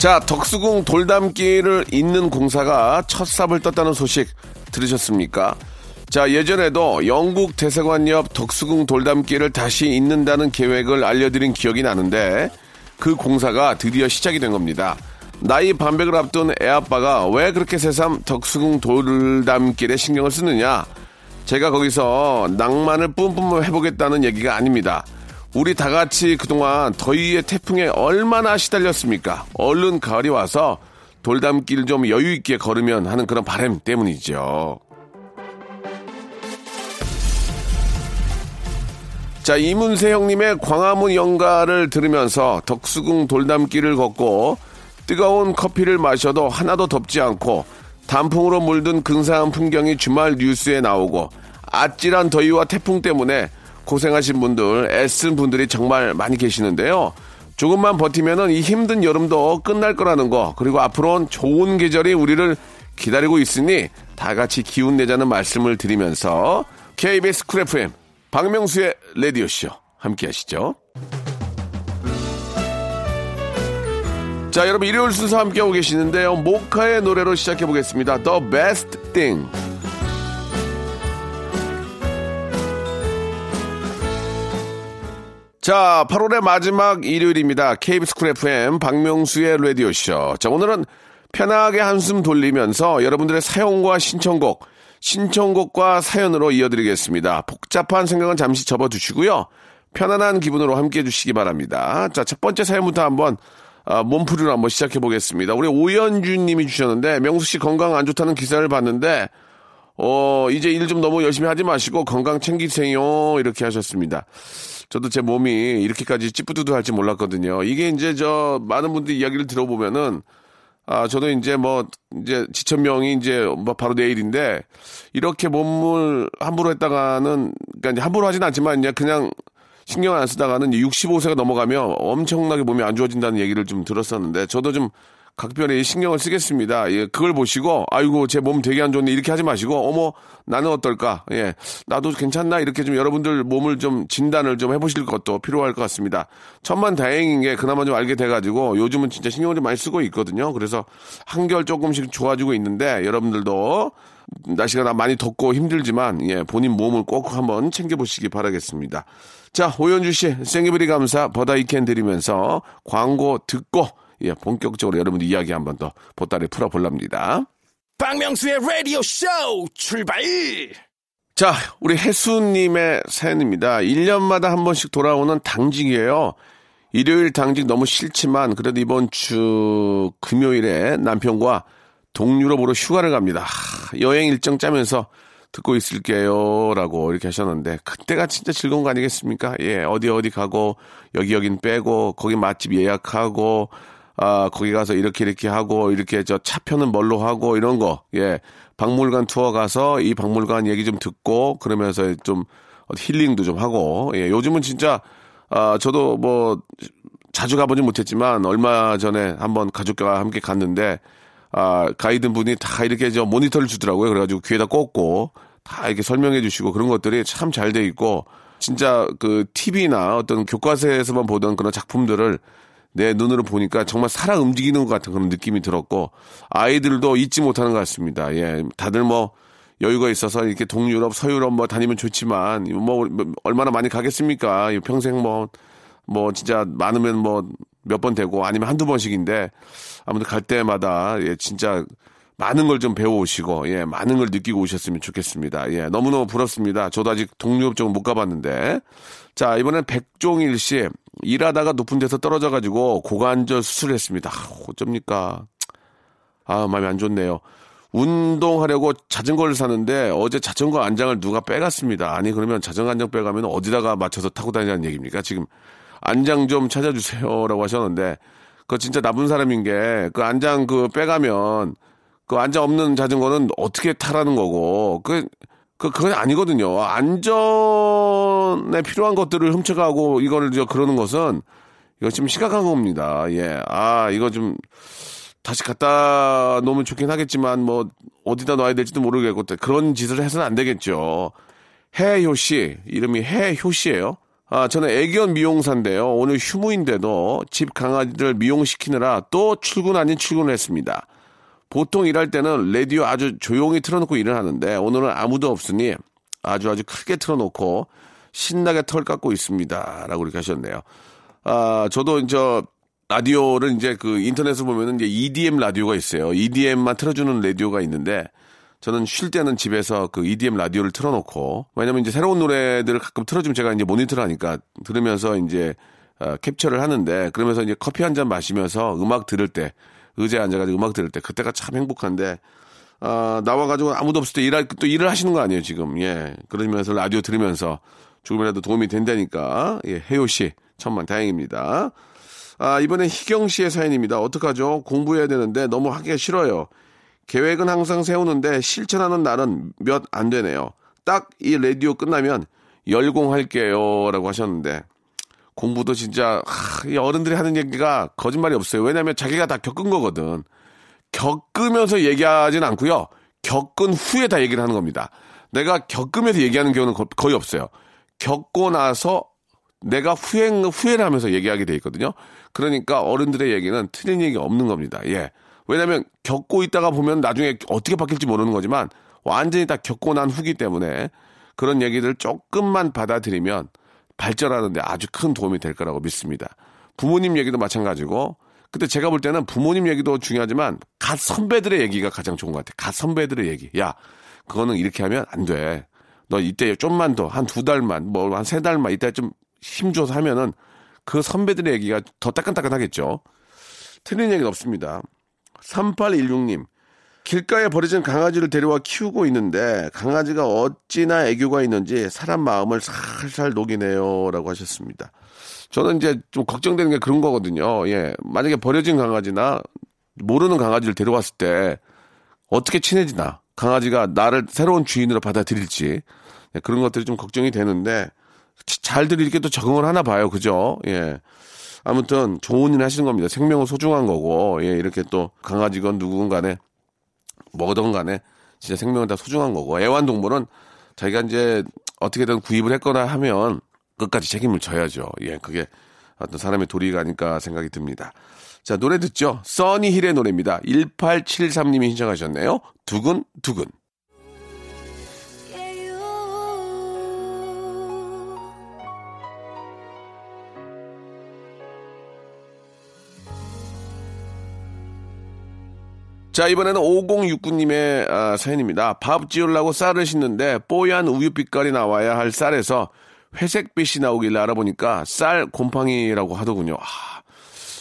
자 덕수궁 돌담길을 잇는 공사가 첫 삽을 떴다는 소식 들으셨습니까? 자 예전에도 영국 대사관 옆 덕수궁 돌담길을 다시 잇는다는 계획을 알려드린 기억이 나는데 그 공사가 드디어 시작이 된 겁니다. 나이 반백을 앞둔 애아빠가 왜 그렇게 새삼 덕수궁 돌담길에 신경을 쓰느냐? 제가 거기서 낭만을 뿜뿜 해보겠다는 얘기가 아닙니다. 우리 다 같이 그동안 더위에 태풍에 얼마나 시달렸습니까? 얼른 가을이 와서 돌담길 좀 여유 있게 걸으면 하는 그런 바람 때문이죠. 자, 이문세 형님의 광화문 연가를 들으면서 덕수궁 돌담길을 걷고 뜨거운 커피를 마셔도 하나도 덥지 않고 단풍으로 물든 근사한 풍경이 주말 뉴스에 나오고 아찔한 더위와 태풍 때문에 고생하신 분들, 애쓴 분들이 정말 많이 계시는데요. 조금만 버티면은 이 힘든 여름도 끝날 거라는 거, 그리고 앞으로는 좋은 계절이 우리를 기다리고 있으니 다 같이 기운 내자는 말씀을 드리면서 KBS 쿨 FM 박명수의 라디오쇼 함께 하시죠. 자, 여러분 일요일 순서 함께하고 계시는데요. 모카의 노래로 시작해 보겠습니다. The Best Thing. 자, 8월의 마지막 일요일입니다. KBS 쿨 FM 박명수의 라디오쇼. 자, 오늘은 편하게 한숨 돌리면서 여러분들의 사연과 신청곡, 신청곡과 사연으로 이어드리겠습니다. 복잡한 생각은 잠시 접어두시고요. 편안한 기분으로 함께 해주시기 바랍니다. 자, 첫 번째 사연부터 한번 아, 몸풀이로 한번 시작해 보겠습니다. 우리 오연준 님이 주셨는데 명수 씨 건강 안 좋다는 기사를 봤는데 어, 이제 일 좀 너무 열심히 하지 마시고 건강 챙기세요. 이렇게 하셨습니다. 저도 제 몸이 이렇게까지 찌뿌두두 할지 몰랐거든요. 이게 이제 저 많은 분들 이야기를 들어보면은 아, 저도 이제 뭐, 이제 지천명이 이제 뭐 바로 내일인데, 이렇게 몸을 함부로 했다가는, 그러니까 이제 함부로 하진 않지만, 이제 그냥 신경 안 쓰다가는 65세가 넘어가면 엄청나게 몸이 안 좋아진다는 얘기를 좀 들었었는데, 저도 좀 각별히 신경을 쓰겠습니다. 예, 그걸 보시고, 아이고, 제 몸 되게 안 좋네. 이렇게 하지 마시고, 어머, 나는 어떨까? 예, 나도 괜찮나? 이렇게 좀 여러분들 몸을 좀 진단을 좀 해보실 것도 필요할 것 같습니다. 천만 다행인 게 그나마 좀 알게 돼가지고, 요즘은 진짜 신경을 좀 많이 쓰고 있거든요. 그래서 한결 조금씩 좋아지고 있는데, 여러분들도 날씨가 많이 덥고 힘들지만, 예, 본인 몸을 꼭 한번 챙겨보시기 바라겠습니다. 자, 오현주 씨, 생기브리 감사 버다이캔 드리면서 광고 듣고, 예, 본격적으로 여러분들 이야기 한번 더 보따리 풀어볼랍니다. 박명수의 Radio Show 출발. 자, 우리 혜수님의 사연입니다. 1년마다 한 번씩 돌아오는 당직이에요. 일요일 당직 너무 싫지만 그래도 이번 주 금요일에 남편과 동유럽으로 휴가를 갑니다. 하, 여행 일정 짜면서 듣고 있을게요. 라고 이렇게 하셨는데, 그때가 진짜 즐거운 거 아니겠습니까? 예, 어디 어디 가고, 여기 여긴 빼고, 거기 맛집 예약하고, 아, 거기 가서 이렇게 이렇게 하고, 이렇게 저 차표는 뭘로 하고, 이런 거, 예. 박물관 투어 가서 이 박물관 얘기 좀 듣고, 그러면서 좀 힐링도 좀 하고, 예. 요즘은 진짜, 아, 저도 뭐, 자주 가보진 못했지만, 얼마 전에 한번 가족과 함께 갔는데, 아, 가이드 분이 다 이렇게 저 모니터를 주더라고요. 그래가지고 귀에다 꽂고, 다 이렇게 설명해 주시고, 그런 것들이 참 잘 돼 있고, 진짜 그 TV나 어떤 교과서에서만 보던 그런 작품들을 내 눈으로 보니까 정말 살아 움직이는 것 같은 그런 느낌이 들었고 아이들도 잊지 못하는 것 같습니다. 예, 다들 뭐 여유가 있어서 이렇게 동유럽, 서유럽 뭐 다니면 좋지만 뭐 얼마나 많이 가겠습니까? 평생 뭐뭐 진짜 많으면 뭐 몇 번 되고 아니면 한두 번씩인데 아무튼 갈 때마다 예, 진짜 많은 걸 좀 배워오시고, 예, 많은 걸 느끼고 오셨으면 좋겠습니다. 예, 너무너무 부럽습니다. 저도 아직 동유럽 쪽은 못 가봤는데. 자, 이번엔 백종일 씨. 일하다가 높은 데서 떨어져가지고 고관절 수술했습니다. 아, 어쩝니까. 아, 마음이 안 좋네요. 운동하려고 자전거를 사는데 어제 자전거 안장을 누가 빼갔습니다. 아니, 그러면 자전거 안장 빼가면 어디다가 맞춰서 타고 다니냐는 얘기입니까? 지금 안장 좀 찾아주세요 라고 하셨는데 그거 진짜 나쁜 사람인 게, 그 안장 그 빼가면, 그 안장 없는 자전거는 어떻게 타라는 거고, 그, 그, 그건 아니거든요. 안전에 필요한 것들을 훔쳐가고 이거를 저 그러는 것은, 이거 좀 심각한 겁니다. 예. 아, 이거 좀, 다시 갖다 놓으면 좋긴 하겠지만, 뭐, 어디다 놔야 될지도 모르겠고, 그런 짓을 해서는 안 되겠죠. 해효 씨, 이름이 해효 씨예요 아, 저는 애견 미용사인데요. 오늘 휴무인데도 집 강아지들 미용시키느라 또 출근 아닌 출근을 했습니다. 보통 일할 때는 라디오 아주 조용히 틀어놓고 일을 하는데 오늘은 아무도 없으니 아주 아주 크게 틀어놓고 신나게 털 깎고 있습니다. 라고 이렇게 하셨네요. 아, 저도 이제 라디오를 이제 그 인터넷에 보면은 이제 EDM 라디오가 있어요. EDM만 틀어주는 라디오가 있는데 저는 쉴 때는 집에서 그 EDM 라디오를 틀어놓고 왜냐면 이제 새로운 노래들을 가끔 틀어주면 제가 이제 모니터를 하니까 들으면서 이제 어, 캡처를 하는데 그러면서 이제 커피 한 잔 마시면서 음악 들을 때 의자에 앉아가지고 음악 들을 때 그때가 참 행복한데 아, 나와가지고 아무도 없을 때 일할 또 일을 하시는 거 아니에요 지금 예 그러면서 라디오 들으면서 조금이라도 도움이 된다니까 예 혜요 씨 천만 다행입니다. 아 이번엔 희경 씨의 사연입니다. 어떡하죠? 공부해야 되는데 너무 하기가 싫어요. 계획은 항상 세우는데 실천하는 날은 몇 안 되네요. 딱 이 라디오 끝나면 열공할게요. 라고 하셨는데, 공부도 진짜, 하, 이 어른들이 하는 얘기가 거짓말이 없어요. 왜냐면 자기가 다 겪은 거거든. 겪으면서 얘기하진 않고요. 겪은 후에 다 얘기를 하는 겁니다. 내가 겪으면서 얘기하는 경우는 거, 거의 없어요. 겪고 나서 내가 후행, 후회를 하면서 얘기하게 돼 있거든요. 그러니까 어른들의 얘기는 틀린 얘기 없는 겁니다. 예. 왜냐하면 겪고 있다가 보면 나중에 어떻게 바뀔지 모르는 거지만 완전히 다 겪고 난 후기 때문에 그런 얘기들 조금만 받아들이면 발전하는데 아주 큰 도움이 될 거라고 믿습니다. 부모님 얘기도 마찬가지고 근데 제가 볼 때는 부모님 얘기도 중요하지만 갓 선배들의 얘기가 가장 좋은 것 같아요. 갓 선배들의 얘기. 야, 그거는 이렇게 하면 안 돼. 너 이때 좀만 더, 한 두 달만, 뭐, 한 세 달만, 이때 좀 힘줘서 하면은 그 선배들의 얘기가 더 따끈따끈하겠죠. 틀린 얘기는 없습니다. 3816님. 길가에 버려진 강아지를 데려와 키우고 있는데 강아지가 어찌나 애교가 있는지 사람 마음을 살살 녹이네요. 라고 하셨습니다. 저는 이제 좀 걱정되는 게 그런 거거든요. 예. 만약에 버려진 강아지나 모르는 강아지를 데려왔을 때 어떻게 친해지나. 강아지가 나를 새로운 주인으로 받아들일지. 예, 그런 것들이 좀 걱정이 되는데 잘들 이렇게 또 적응을 하나 봐요. 그죠? 예. 아무튼 좋은 일 하시는 겁니다. 생명은 소중한 거고, 예, 이렇게 또 강아지건 간에 뭐든 간에 진짜 생명은 다 소중한 거고, 애완동물은 자기가 이제 어떻게든 구입을 했거나 하면 끝까지 책임을 져야죠. 예, 그게 어떤 사람의 도리가 아닐까 생각이 듭니다. 자, 노래 듣죠? 써니힐의 노래입니다. 1873님이 신청하셨네요. 두근, 두근. 자, 이번에는 5069님의 아, 사연입니다. 밥 지으려고 쌀을 씻는데 뽀얀 우유 빛깔이 나와야 할 쌀에서 회색빛이 나오길래 알아보니까 쌀 곰팡이라고 하더군요. 아,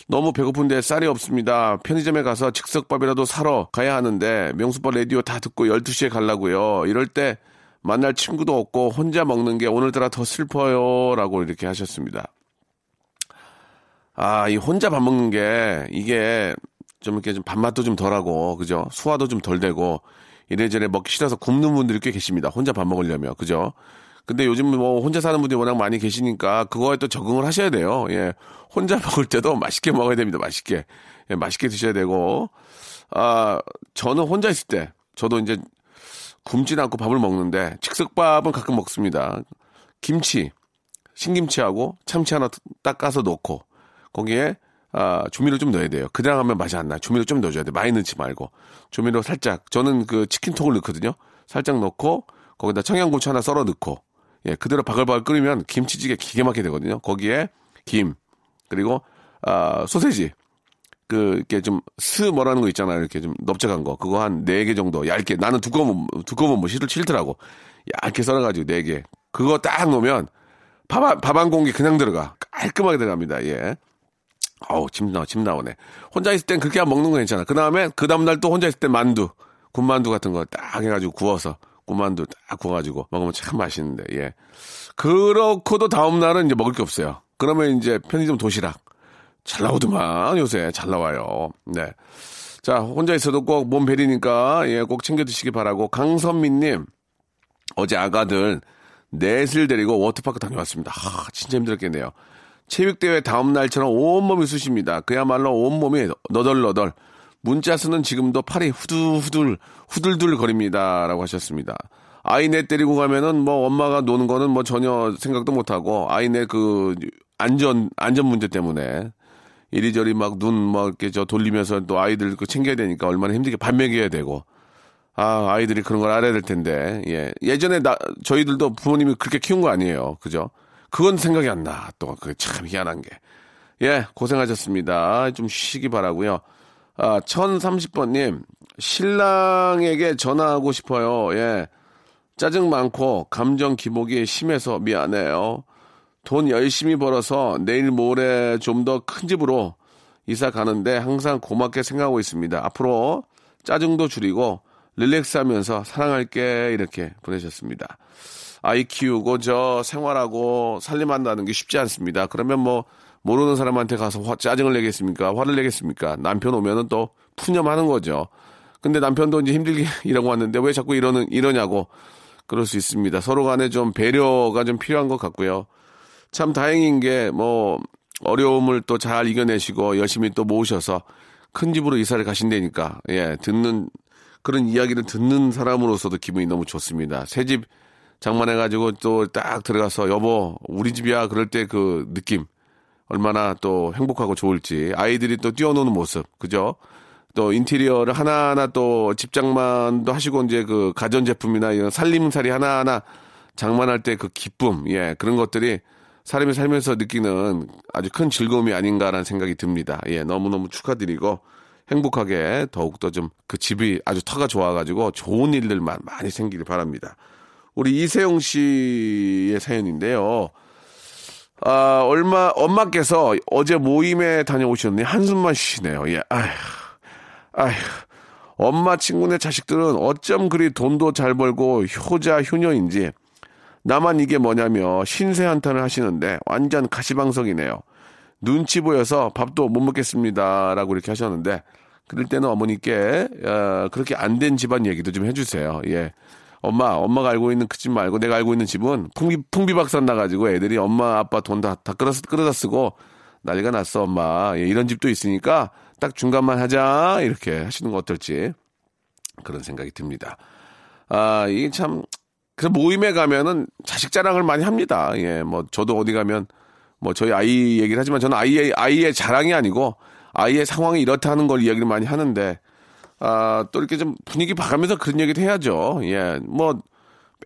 너무 배고픈데 쌀이 없습니다. 편의점에 가서 즉석밥이라도 사러 가야 하는데 명수밥 라디오 다 듣고 12시에 가려고요. 이럴 때 만날 친구도 없고 혼자 먹는 게 오늘따라 더 슬퍼요. 라고 이렇게 하셨습니다. 아, 이 혼자 밥 먹는 게 이게 좀 이렇게 좀 밥맛도 좀 덜하고 그죠? 소화도 좀 덜 되고 이래저래 먹기 싫어서 굶는 분들이 꽤 계십니다. 혼자 밥 먹으려면 그죠? 근데 요즘 뭐 혼자 사는 분들이 워낙 많이 계시니까 그거에 또 적응을 하셔야 돼요. 예. 혼자 먹을 때도 맛있게 먹어야 됩니다. 맛있게. 예, 맛있게 드셔야 되고. 아, 저는 혼자 있을 때 저도 이제 굶진 않고 밥을 먹는데 즉석밥은 가끔 먹습니다. 김치, 신김치하고 참치 하나 딱 까서 넣고 거기에 아, 조미료 좀 넣어야 돼요. 그냥 하면 맛이 안 나. 조미료 좀 넣어줘야 돼. 많이 넣지 말고. 조미료 살짝. 저는 그 치킨톡을 넣거든요. 살짝 넣고, 거기다 청양고추 하나 썰어 넣고, 예, 그대로 바글바글 끓이면 김치찌개 기가 막히게 되거든요. 거기에 김, 그리고, 아, 소세지. 그, 이렇게 좀, 스 뭐라는 거 있잖아요. 이렇게 좀 넓적한 거. 그거 한 네 개 정도. 얇게. 나는 두꺼우면, 두꺼우면 뭐 싫, 싫더라고. 얇게 썰어가지고 네 개. 그거 딱 넣으면 밥, 밥한 공기 그냥 들어가. 깔끔하게 들어갑니다. 예. 어우, 침 나와, 침 나오네. 혼자 있을 땐 그렇게 먹는 거 괜찮아. 그 다음에, 그 다음 날 또 혼자 있을 땐 만두, 군만두 같은 거 딱 해가지고 구워서, 군만두 딱 구워가지고 먹으면 참 맛있는데, 예. 그렇고도 다음 날은 이제 먹을 게 없어요. 그러면 이제 편의점 도시락. 잘 나오더만, 요새. 잘 나와요. 네. 자, 혼자 있어도 꼭 몸 베리니까, 예, 꼭 챙겨 드시기 바라고. 강선민님, 어제 아가들 넷을 데리고 워터파크 다녀왔습니다. 아, 진짜 힘들었겠네요. 체육대회 다음 날처럼 온몸이 쑤십니다. 그야말로 온몸이 너덜너덜. 문자 쓰는 지금도 팔이 후들후들, 후들들 거립니다. 라고 하셨습니다. 아이 넷 데리고 가면은 뭐 엄마가 노는 거는 뭐 전혀 생각도 못하고 아이 넷그 안전, 안전 문제 때문에 이리저리 막눈막 이렇게 저 돌리면서 또 아이들 그 챙겨야 되니까 얼마나 힘들게 밥 먹여야 되고 아 아이들이 그런 걸 알아야 될 텐데 예 예전에 나 저희들도 부모님이 그렇게 키운 거 아니에요 그죠 그건 생각이 안 나 또 그게 참 희한한 게 예 고생하셨습니다 좀 쉬기 바라고요 아 1030번 님 신랑에게 전화하고 싶어요 예 짜증 많고 감정 기복이 심해서 미안해요. 돈 열심히 벌어서 내일 모레 좀 더 큰 집으로 이사 가는데 항상 고맙게 생각하고 있습니다. 앞으로 짜증도 줄이고 릴렉스 하면서 사랑할게 이렇게 보내셨습니다. 아이 키우고 저 생활하고 살림한다는 게 쉽지 않습니다. 그러면 뭐 모르는 사람한테 가서 화, 짜증을 내겠습니까? 화를 내겠습니까? 남편 오면은 또 푸념하는 거죠. 근데 남편도 이제 힘들게 일하고 왔는데 왜 자꾸 이러는 이러냐고 그럴 수 있습니다. 서로 간에 좀 배려가 좀 필요한 것 같고요. 참 다행인 게 뭐 어려움을 또 잘 이겨내시고 열심히 또 모으셔서 큰 집으로 이사를 가신다니까 예 듣는 그런 이야기를 듣는 사람으로서도 기분이 너무 좋습니다. 새집 장만해가지고 또 딱 들어가서 여보 우리 집이야 그럴 때 그 느낌 얼마나 또 행복하고 좋을지 아이들이 또 뛰어노는 모습 그죠? 또 인테리어를 하나하나 또 집장만도 하시고 이제 그 가전제품이나 이런 살림살이 하나하나 장만할 때 그 기쁨, 예, 그런 것들이 사람이 살면서 느끼는 아주 큰 즐거움이 아닌가라는 생각이 듭니다. 예, 너무너무 축하드리고 행복하게 더욱더 좀 그 집이 아주 터가 좋아가지고 좋은 일들만 많이 생기길 바랍니다. 우리 이세용 씨의 사연인데요. 아, 얼마, 엄마께서 어제 모임에 다녀오셨는데 한숨만 쉬시네요. 예, 아휴. 아휴, 엄마 친구네 자식들은 어쩜 그리 돈도 잘 벌고 효자 효녀인지 나만 이게 뭐냐며 신세 한탄을 하시는데 완전 가시방석이네요. 눈치 보여서 밥도 못 먹겠습니다. 라고 이렇게 하셨는데 그럴 때는 어머니께 어, 그렇게 안 된 집안 얘기도 좀 해주세요. 예. 엄마, 엄마가 알고 있는 그 집 말고 내가 알고 있는 집은 풍비, 풍비박산 나가지고 애들이 엄마, 아빠 돈 다, 다 끌어서, 끌어다 쓰고 난리가 났어, 엄마. 예, 이런 집도 있으니까 딱 중간만 하자 이렇게 하시는 거 어떨지 그런 생각이 듭니다. 아 이게 참 그 모임에 가면은 자식 자랑을 많이 합니다. 예, 뭐 저도 어디 가면 뭐 저희 아이 얘기를 하지만 저는 아이의 아이의 자랑이 아니고 아이의 상황이 이렇다는 걸 이야기를 많이 하는데 아 또 이렇게 좀 분위기 봐가면서 그런 얘기도 해야죠. 예, 뭐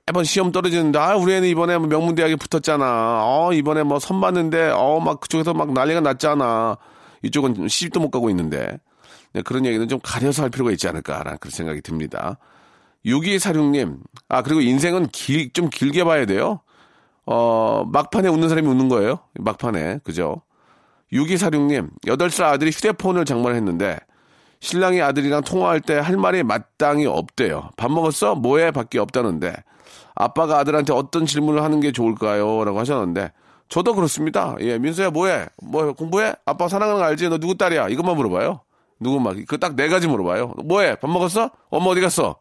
매번 시험 떨어지는데 아 우리 애는 이번에 뭐 명문대학에 붙었잖아. 어 이번에 뭐 선 봤는데 어 막 그쪽에서 막 난리가 났잖아. 이쪽은 시집도 못 가고 있는데 네, 그런 얘기는 좀 가려서 할 필요가 있지 않을까라는 그런 생각이 듭니다. 6246님, 아, 그리고 인생은 길, 좀 길게 봐야 돼요. 어, 막판에 웃는 사람이 웃는 거예요. 막판에. 그죠? 6246님, 8살 아들이 휴대폰을 장만했는데, 신랑이 아들이랑 통화할 때 할 말이 마땅히 없대요. 밥 먹었어? 뭐해? 밖에 없다는데, 아빠가 아들한테 어떤 질문을 하는 게 좋을까요? 라고 하셨는데, 저도 그렇습니다. 예, 민수야 뭐해? 뭐 공부해? 아빠 사랑하는 거 알지? 너 누구 딸이야? 이것만 물어봐요. 누구 막 그 딱 네 가지 물어봐요. 뭐해? 밥 먹었어? 엄마 어디 갔어?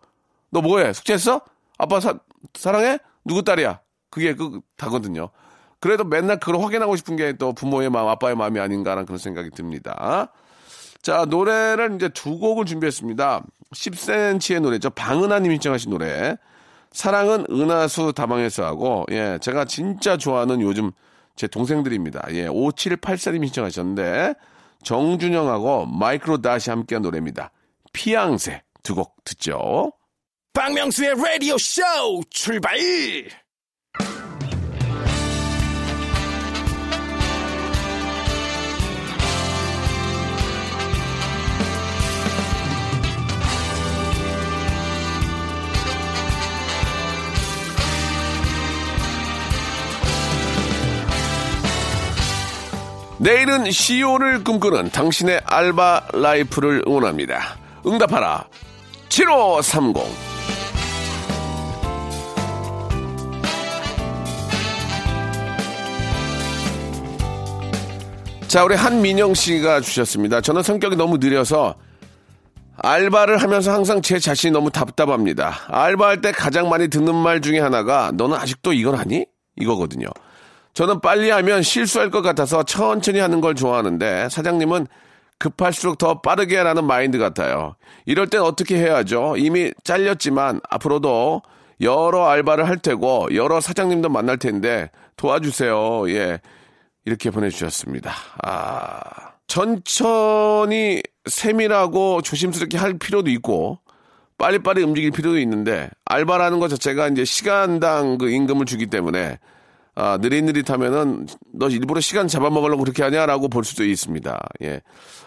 너 뭐해? 숙제했어? 아빠 사, 사랑해? 누구 딸이야? 그게 그 다거든요. 그래도 맨날 그걸 확인하고 싶은 게 또 부모의 마음, 아빠의 마음이 아닌가라는 그런 생각이 듭니다. 자, 노래를 이제 두 곡을 준비했습니다. 10cm의 노래죠. 방은하님 신청하신 노래. 사랑은 은하수 다방에서 하고, 예, 제가 진짜 좋아하는 요즘 제 동생들입니다. 예, 5784님이 신청하셨는데 정준영하고 마이크로 다시 함께한 노래입니다. 피앙새 두 곡 듣죠. 박명수의 라디오 쇼 출발! 내일은 CEO를 꿈꾸는 당신의 알바 라이프를 응원합니다. 응답하라. 7530. 자, 우리 한민영 씨가 주셨습니다. 저는 성격이 너무 느려서 알바를 하면서 항상 제 자신이 너무 답답합니다. 알바할 때 가장 많이 듣는 말 중에 하나가 너는 아직도 이걸 하니? 이거거든요. 저는 빨리 하면 실수할 것 같아서 천천히 하는 걸 좋아하는데 사장님은 급할수록 더 빠르게 하라는 마인드 같아요. 이럴 땐 어떻게 해야죠? 이미 잘렸지만 앞으로도 여러 알바를 할 테고 여러 사장님도 만날 텐데 도와주세요. 예. 이렇게 보내주셨습니다. 아, 천천히 세밀하고 조심스럽게 할 필요도 있고 빨리빨리 움직일 필요도 있는데 알바라는 것 자체가 이제 시간당 그 임금을 주기 때문에 아, 느릿느릿하면은 너 일부러 시간 잡아먹으려고 그렇게 하냐라고 볼 수도 있습니다. 예.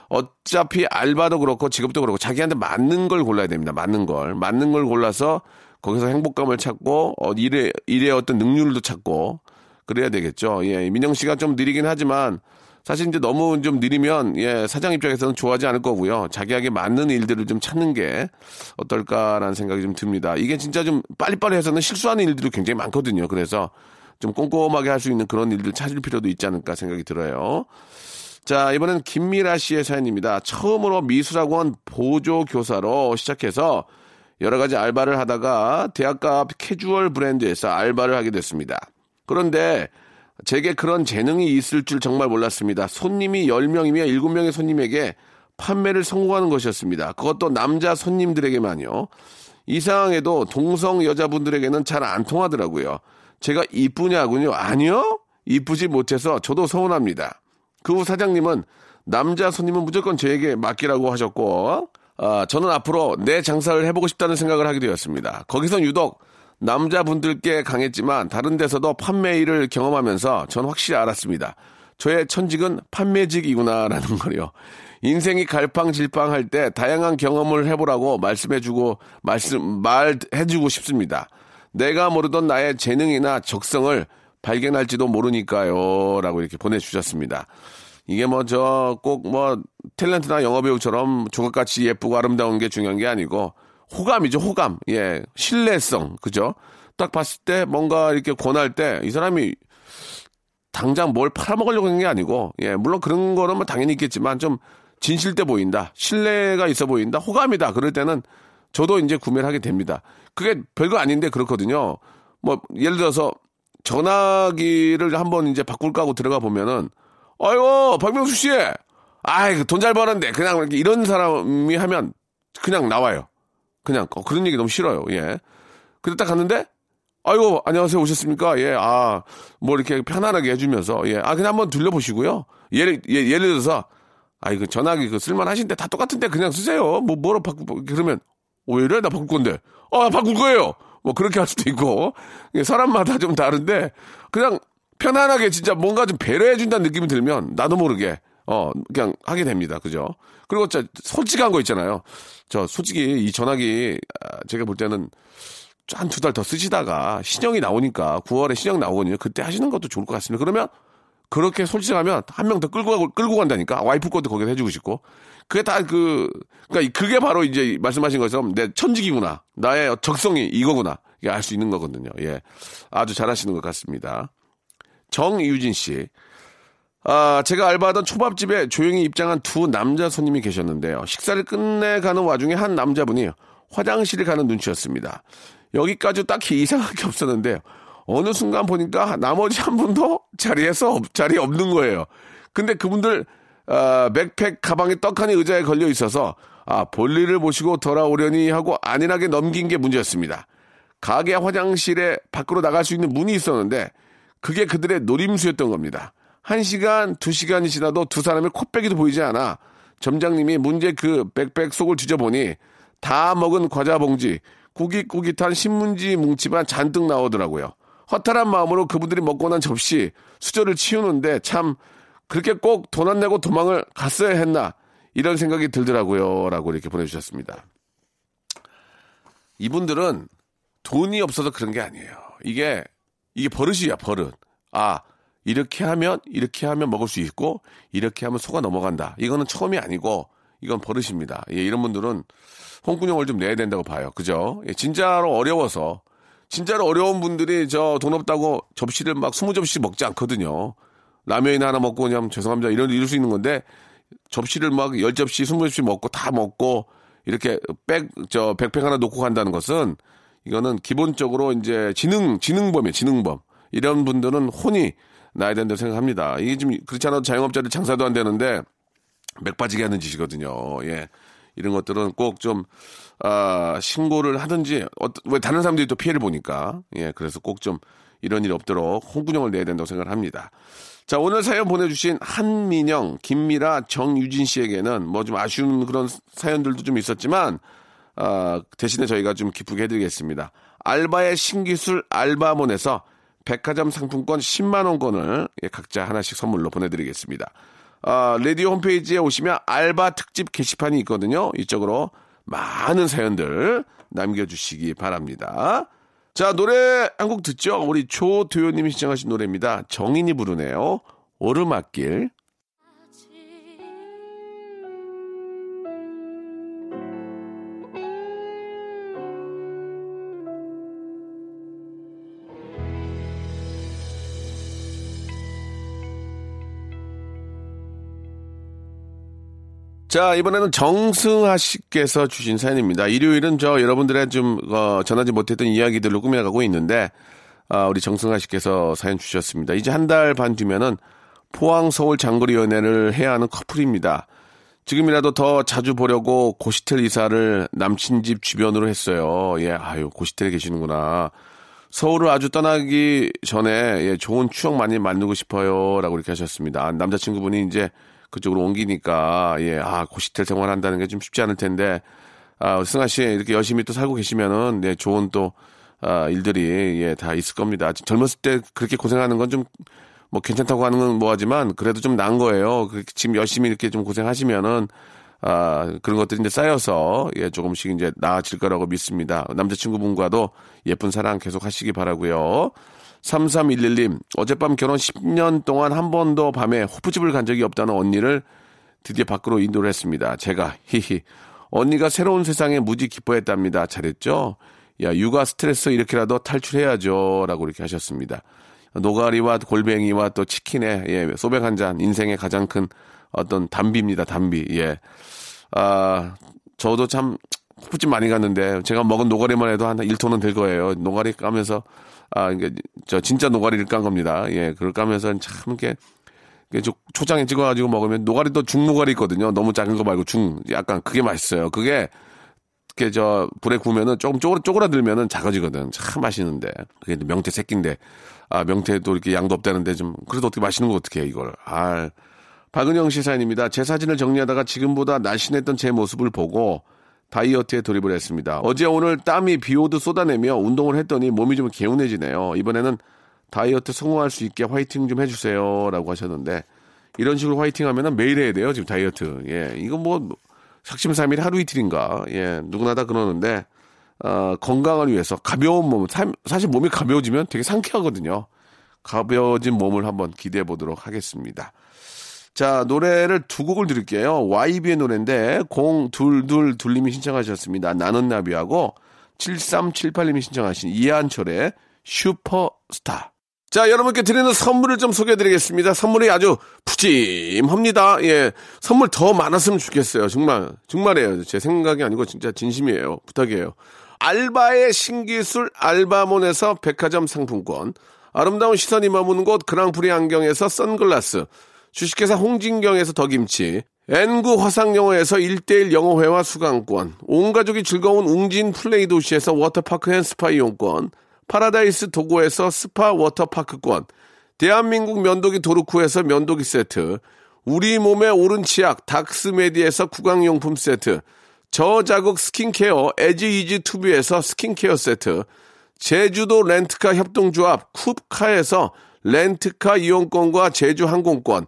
어차피 알바도 그렇고 직업도 그렇고 자기한테 맞는 걸 골라야 됩니다. 맞는 걸. 맞는 걸 골라서 거기서 행복감을 찾고 어, 일의 일의 어떤 능률도 찾고 그래야 되겠죠. 예. 민영 씨가 좀 느리긴 하지만 사실 이제 너무 좀 느리면 예, 사장 입장에서는 좋아하지 않을 거고요. 자기에게 맞는 일들을 좀 찾는 게 어떨까라는 생각이 좀 듭니다. 이게 진짜 좀 빨리빨리 해서는 실수하는 일들이 굉장히 많거든요. 그래서 좀 꼼꼼하게 할 수 있는 그런 일들 찾을 필요도 있지 않을까 생각이 들어요. 자, 이번엔 김미라 씨의 사연입니다. 처음으로 미술학원 보조 교사로 시작해서 여러 가지 알바를 하다가 대학가 앞 캐주얼 브랜드에서 알바를 하게 됐습니다. 그런데 제게 그런 재능이 있을 줄 정말 몰랐습니다. 손님이 10명이면 7명의 손님에게 판매를 성공하는 것이었습니다. 그것도 남자 손님들에게만요. 이상하게도 동성 여자분들에게는 잘 안 통하더라고요. 제가 이쁘냐군요. 아니요. 이쁘지 못해서 저도 서운합니다. 그 후 사장님은 남자 손님은 무조건 저에게 맡기라고 하셨고, 아, 저는 앞으로 내 장사를 해보고 싶다는 생각을 하게 되었습니다. 거기서 유독 남자분들께 강했지만 다른 데서도 판매 일을 경험하면서 전 확실히 알았습니다. 저의 천직은 판매직이구나라는 거요. 인생이 갈팡질팡할 때 다양한 경험을 해보라고 말씀해주고 말씀 말해주고 싶습니다. 내가 모르던 나의 재능이나 적성을 발견할지도 모르니까요 라고 이렇게 보내주셨습니다. 이게 뭐 저 꼭 뭐 탤런트나 영화배우처럼 조각같이 예쁘고 아름다운 게 중요한 게 아니고 호감이죠 호감. 예 신뢰성. 그죠? 딱 봤을 때 뭔가 이렇게 권할 때 이 사람이 당장 뭘 팔아먹으려고 하는 게 아니고 예 물론 그런 거는 뭐 당연히 있겠지만 좀 진실돼 보인다. 신뢰가 있어 보인다. 호감이다. 그럴 때는 저도 이제 구매를 하게 됩니다 그게 별거 아닌데 그렇거든요 뭐 예를 들어서 전화기를 한번 이제 바꿀까 하고 들어가 보면은 아이고 박명수 씨 아이 돈 잘 버는데 그냥 이렇게 이런 사람이 하면 그냥 나와요 그냥 어, 그런 얘기 너무 싫어요. 예. 근데 딱 갔는데 아이고 안녕하세요 오셨습니까? 예. 아, 뭐 이렇게 편안하게 해주면서 예. 아 그냥 한번 둘러보시고요. 예를 예, 예를 들어서 아 이거 전화기 그 쓸만하신데 다 똑같은데 그냥 쓰세요. 뭐 뭐로 바꾸 그러면 오히려 나 바꿀 건데 아 바꿀 거예요. 뭐 그렇게 할 수도 있고 예, 사람마다 좀 다른데 그냥 편안하게 진짜 뭔가 좀 배려해 준다는 느낌이 들면 나도 모르게 어 그냥 하게 됩니다. 그죠? 그리고 진짜 솔직한 거 있잖아요. 저 솔직히 이 전화기 아, 제가 볼 때는 한 두 달 더 쓰시다가 신형이 나오니까 9월에 신형 나오거든요. 그때 하시는 것도 좋을 것 같습니다. 그러면 그렇게 솔직하면 한 명 더 끌고 가고 끌고 간다니까 와이프 것도 거기서 해주고 싶고 그게 다 그 그러니까 그게 바로 이제 말씀하신 것처럼 내 천직이구나 나의 적성이 이거구나 이게 알 수 있는 거거든요. 예, 아주 잘하시는 것 같습니다. 정유진 씨. 아, 제가 알바하던 초밥집에 조용히 입장한 두 남자 손님이 계셨는데요. 식사를 끝내가는 와중에 한 남자분이 화장실에 가는 눈치였습니다. 여기까지 딱히 이상한 게 없었는데 어느 순간 보니까 나머지 한 분도 자리에서 자리에 없는 거예요. 근데 그분들 아, 백팩 가방에 떡하니 의자에 걸려 있어서 아, 볼일을 보시고 돌아오려니 하고 안일하게 넘긴 게 문제였습니다. 가게 화장실에 밖으로 나갈 수 있는 문이 있었는데 그게 그들의 노림수였던 겁니다. 한 시간, 두 시간이 지나도 두 사람의 코빼기도 보이지 않아 점장님이 문제 그 백백 속을 뒤져보니 다 먹은 과자 봉지, 꾸깃꾸깃한 신문지 뭉치만 잔뜩 나오더라고요. 허탈한 마음으로 그분들이 먹고 난 접시, 수저를 치우는데 참 그렇게 꼭 돈 안 내고 도망을 갔어야 했나 이런 생각이 들더라고요. 라고 이렇게 보내주셨습니다. 이분들은 돈이 없어서 그런 게 아니에요. 이게, 이게 버릇이야, 버릇. 아, 이렇게 하면 이렇게 하면 먹을 수 있고 이렇게 하면 속아 넘어간다. 이거는 처음이 아니고 이건 버릇입니다. 예, 이런 분들은 홍군형을 좀 내야 된다고 봐요. 그죠? 예, 진짜로 어려워서 진짜로 어려운 분들이 저 돈 없다고 접시를 막 스무 접시 먹지 않거든요. 라면이나 하나 먹고 그냥 죄송합니다. 이런, 이럴 수 있는 건데, 접시를 막 열 접시, 스무 접시 먹고 다 먹고, 이렇게 백, 저, 백팩 하나 놓고 간다는 것은, 이거는 기본적으로 이제 지능, 지능범이에요, 지능범. 이런 분들은 혼이 나야 된다고 생각합니다. 이게 좀 그렇지 않아도 자영업자들 장사도 안 되는데, 맥 빠지게 하는 짓이거든요. 예. 이런 것들은 꼭 좀, 아, 신고를 하든지, 어, 왜 다른 사람들이 또 피해를 보니까, 예, 그래서 꼭 좀 이런 일이 없도록 홍군형을 내야 된다고 생각을 합니다. 자, 오늘 사연 보내주신 한민영, 김미라, 정유진 씨에게는 뭐 좀 아쉬운 그런 사연들도 좀 있었지만, 아, 대신에 저희가 좀 기쁘게 해드리겠습니다. 알바의 신기술 알바몬에서 백화점 상품권 10만원권을 예, 각자 하나씩 선물로 보내드리겠습니다. 아, 라디오 홈페이지에 오시면 알바 특집 게시판이 있거든요. 이쪽으로 많은 사연들 남겨주시기 바랍니다. 자, 노래 한 곡 듣죠? 우리 조도현님이 시청하신 노래입니다. 정인이 부르네요. 오르막길. 자, 이번에는 정승하 씨께서 주신 사연입니다. 일요일은 저 여러분들의 좀, 어, 전하지 못했던 이야기들로 꾸며가고 있는데, 아, 우리 정승하 씨께서 사연 주셨습니다. 이제 한 달 반 뒤면은 포항 서울 장거리 연애를 해야 하는 커플입니다. 지금이라도 더 자주 보려고 고시텔 이사를 남친 집 주변으로 했어요. 예, 아유, 고시텔에 계시는구나. 서울을 아주 떠나기 전에 예, 좋은 추억 많이 만들고 싶어요. 라고 이렇게 하셨습니다. 남자친구분이 이제 그쪽으로 옮기니까 예, 아 고시텔 생활한다는 게 좀 쉽지 않을 텐데 아 승아 씨 이렇게 열심히 또 살고 계시면은 네 좋은 또 아, 일들이 예, 다 있을 겁니다. 젊었을 때 그렇게 고생하는 건 좀 뭐 괜찮다고 하는 건 뭐하지만 그래도 좀 나은 거예요. 그 지금 열심히 이렇게 좀 고생하시면은 아, 그런 것들이 이제 쌓여서, 예, 조금씩 이제 나아질 거라고 믿습니다. 남자친구분과도 예쁜 사랑 계속 하시기 바라고요 3311님, 어젯밤 결혼 10년 동안 한 번도 밤에 호프집을 간 적이 없다는 언니를 드디어 밖으로 인도를 했습니다. 제가, 히히. 언니가 새로운 세상에 무지 기뻐했답니다. 잘했죠? 야, 육아 스트레스 이렇게라도 탈출해야죠. 라고 이렇게 하셨습니다. 노가리와 골뱅이와 또 치킨에, 예, 소맥 한 잔, 인생의 가장 큰 어떤 단비입니다. 단비. 예. 아, 저도 참, 호프집 많이 갔는데, 제가 먹은 노가리만 해도 한 1톤은 될 거예요. 노가리 까면서 아, 이게 저 진짜 노가리를 깐 겁니다. 예, 그걸 까면서 참 이렇게 초장에 찍어가지고 먹으면 노가리도 중노가리 있거든요. 너무 작은 거 말고 중, 약간 그게 맛있어요. 그게 이렇게 저 불에 구우면은 조금 쪼그라, 쪼그라들면은 작아지거든. 참 맛있는데. 그게 명태 새끼인데. 아, 명태도 이렇게 양도 없다는데 좀, 그래도 어떻게 맛있는 거 어떻게 해, 이걸. 아, 박은영 시 사연입니다. 제 사진을 정리하다가 지금보다 날씬했던 제 모습을 보고 다이어트에 돌입을 했습니다. 어제 오늘 땀이 비 오듯 쏟아내며 운동을 했더니 몸이 좀 개운해지네요. 이번에는 다이어트 성공할 수 있게 화이팅 좀 해주세요. 라고 하셨는데, 이런 식으로 화이팅 하면 매일 해야 돼요. 지금 다이어트. 예. 이거 뭐, 작심삼일 하루 이틀인가. 예. 누구나 다 그러는데, 어, 건강을 위해서 가벼운 몸, 사실 몸이 가벼워지면 되게 상쾌하거든요. 가벼워진 몸을 한번 기대해 보도록 하겠습니다. 자, 노래를 두 곡을 드릴게요. YB의 노래인데, 0222님이 신청하셨습니다. 나는 나비하고, 7378님이 신청하신 이한철의 슈퍼스타. 자, 여러분께 드리는 선물을 좀 소개해 드리겠습니다. 선물이 아주 푸짐합니다. 예. 선물 더 많았으면 좋겠어요. 정말, 정말이에요. 제 생각이 아니고 진짜 진심이에요. 부탁이에요. 알바의 신기술 알바몬에서 백화점 상품권, 아름다운 시선이 머무는 곳 그랑프리 안경에서 선글라스, 주식회사 홍진경에서 더김치, N구 화상영어에서 1대1 영어회화 수강권, 온 가족이 즐거운 웅진 플레이 도시에서 워터파크 and 스파 이용권, 파라다이스 도고에서 스파 워터파크권, 대한민국 면도기 도루코에서 면도기 세트, 우리 몸의 오른 치약 닥스메디에서 구강용품 세트, 저자극 스킨케어 에지이지 투비에서 스킨케어 세트, 제주도 렌트카 협동조합 쿱카에서 렌트카 이용권과 제주 항공권,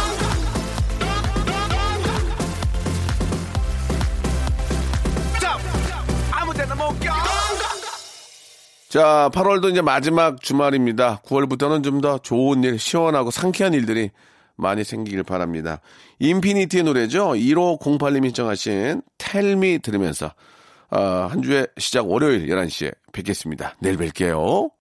자, 8월도 이제 마지막 주말입니다. 9월부터는 좀 더 좋은 일, 시원하고 상쾌한 일들이 많이 생기길 바랍니다. 인피니티의 노래죠. 1508님이 신청하신 텔미 들으면서 어, 한 주의 시작 월요일 11시에 뵙겠습니다. 내일 뵐게요.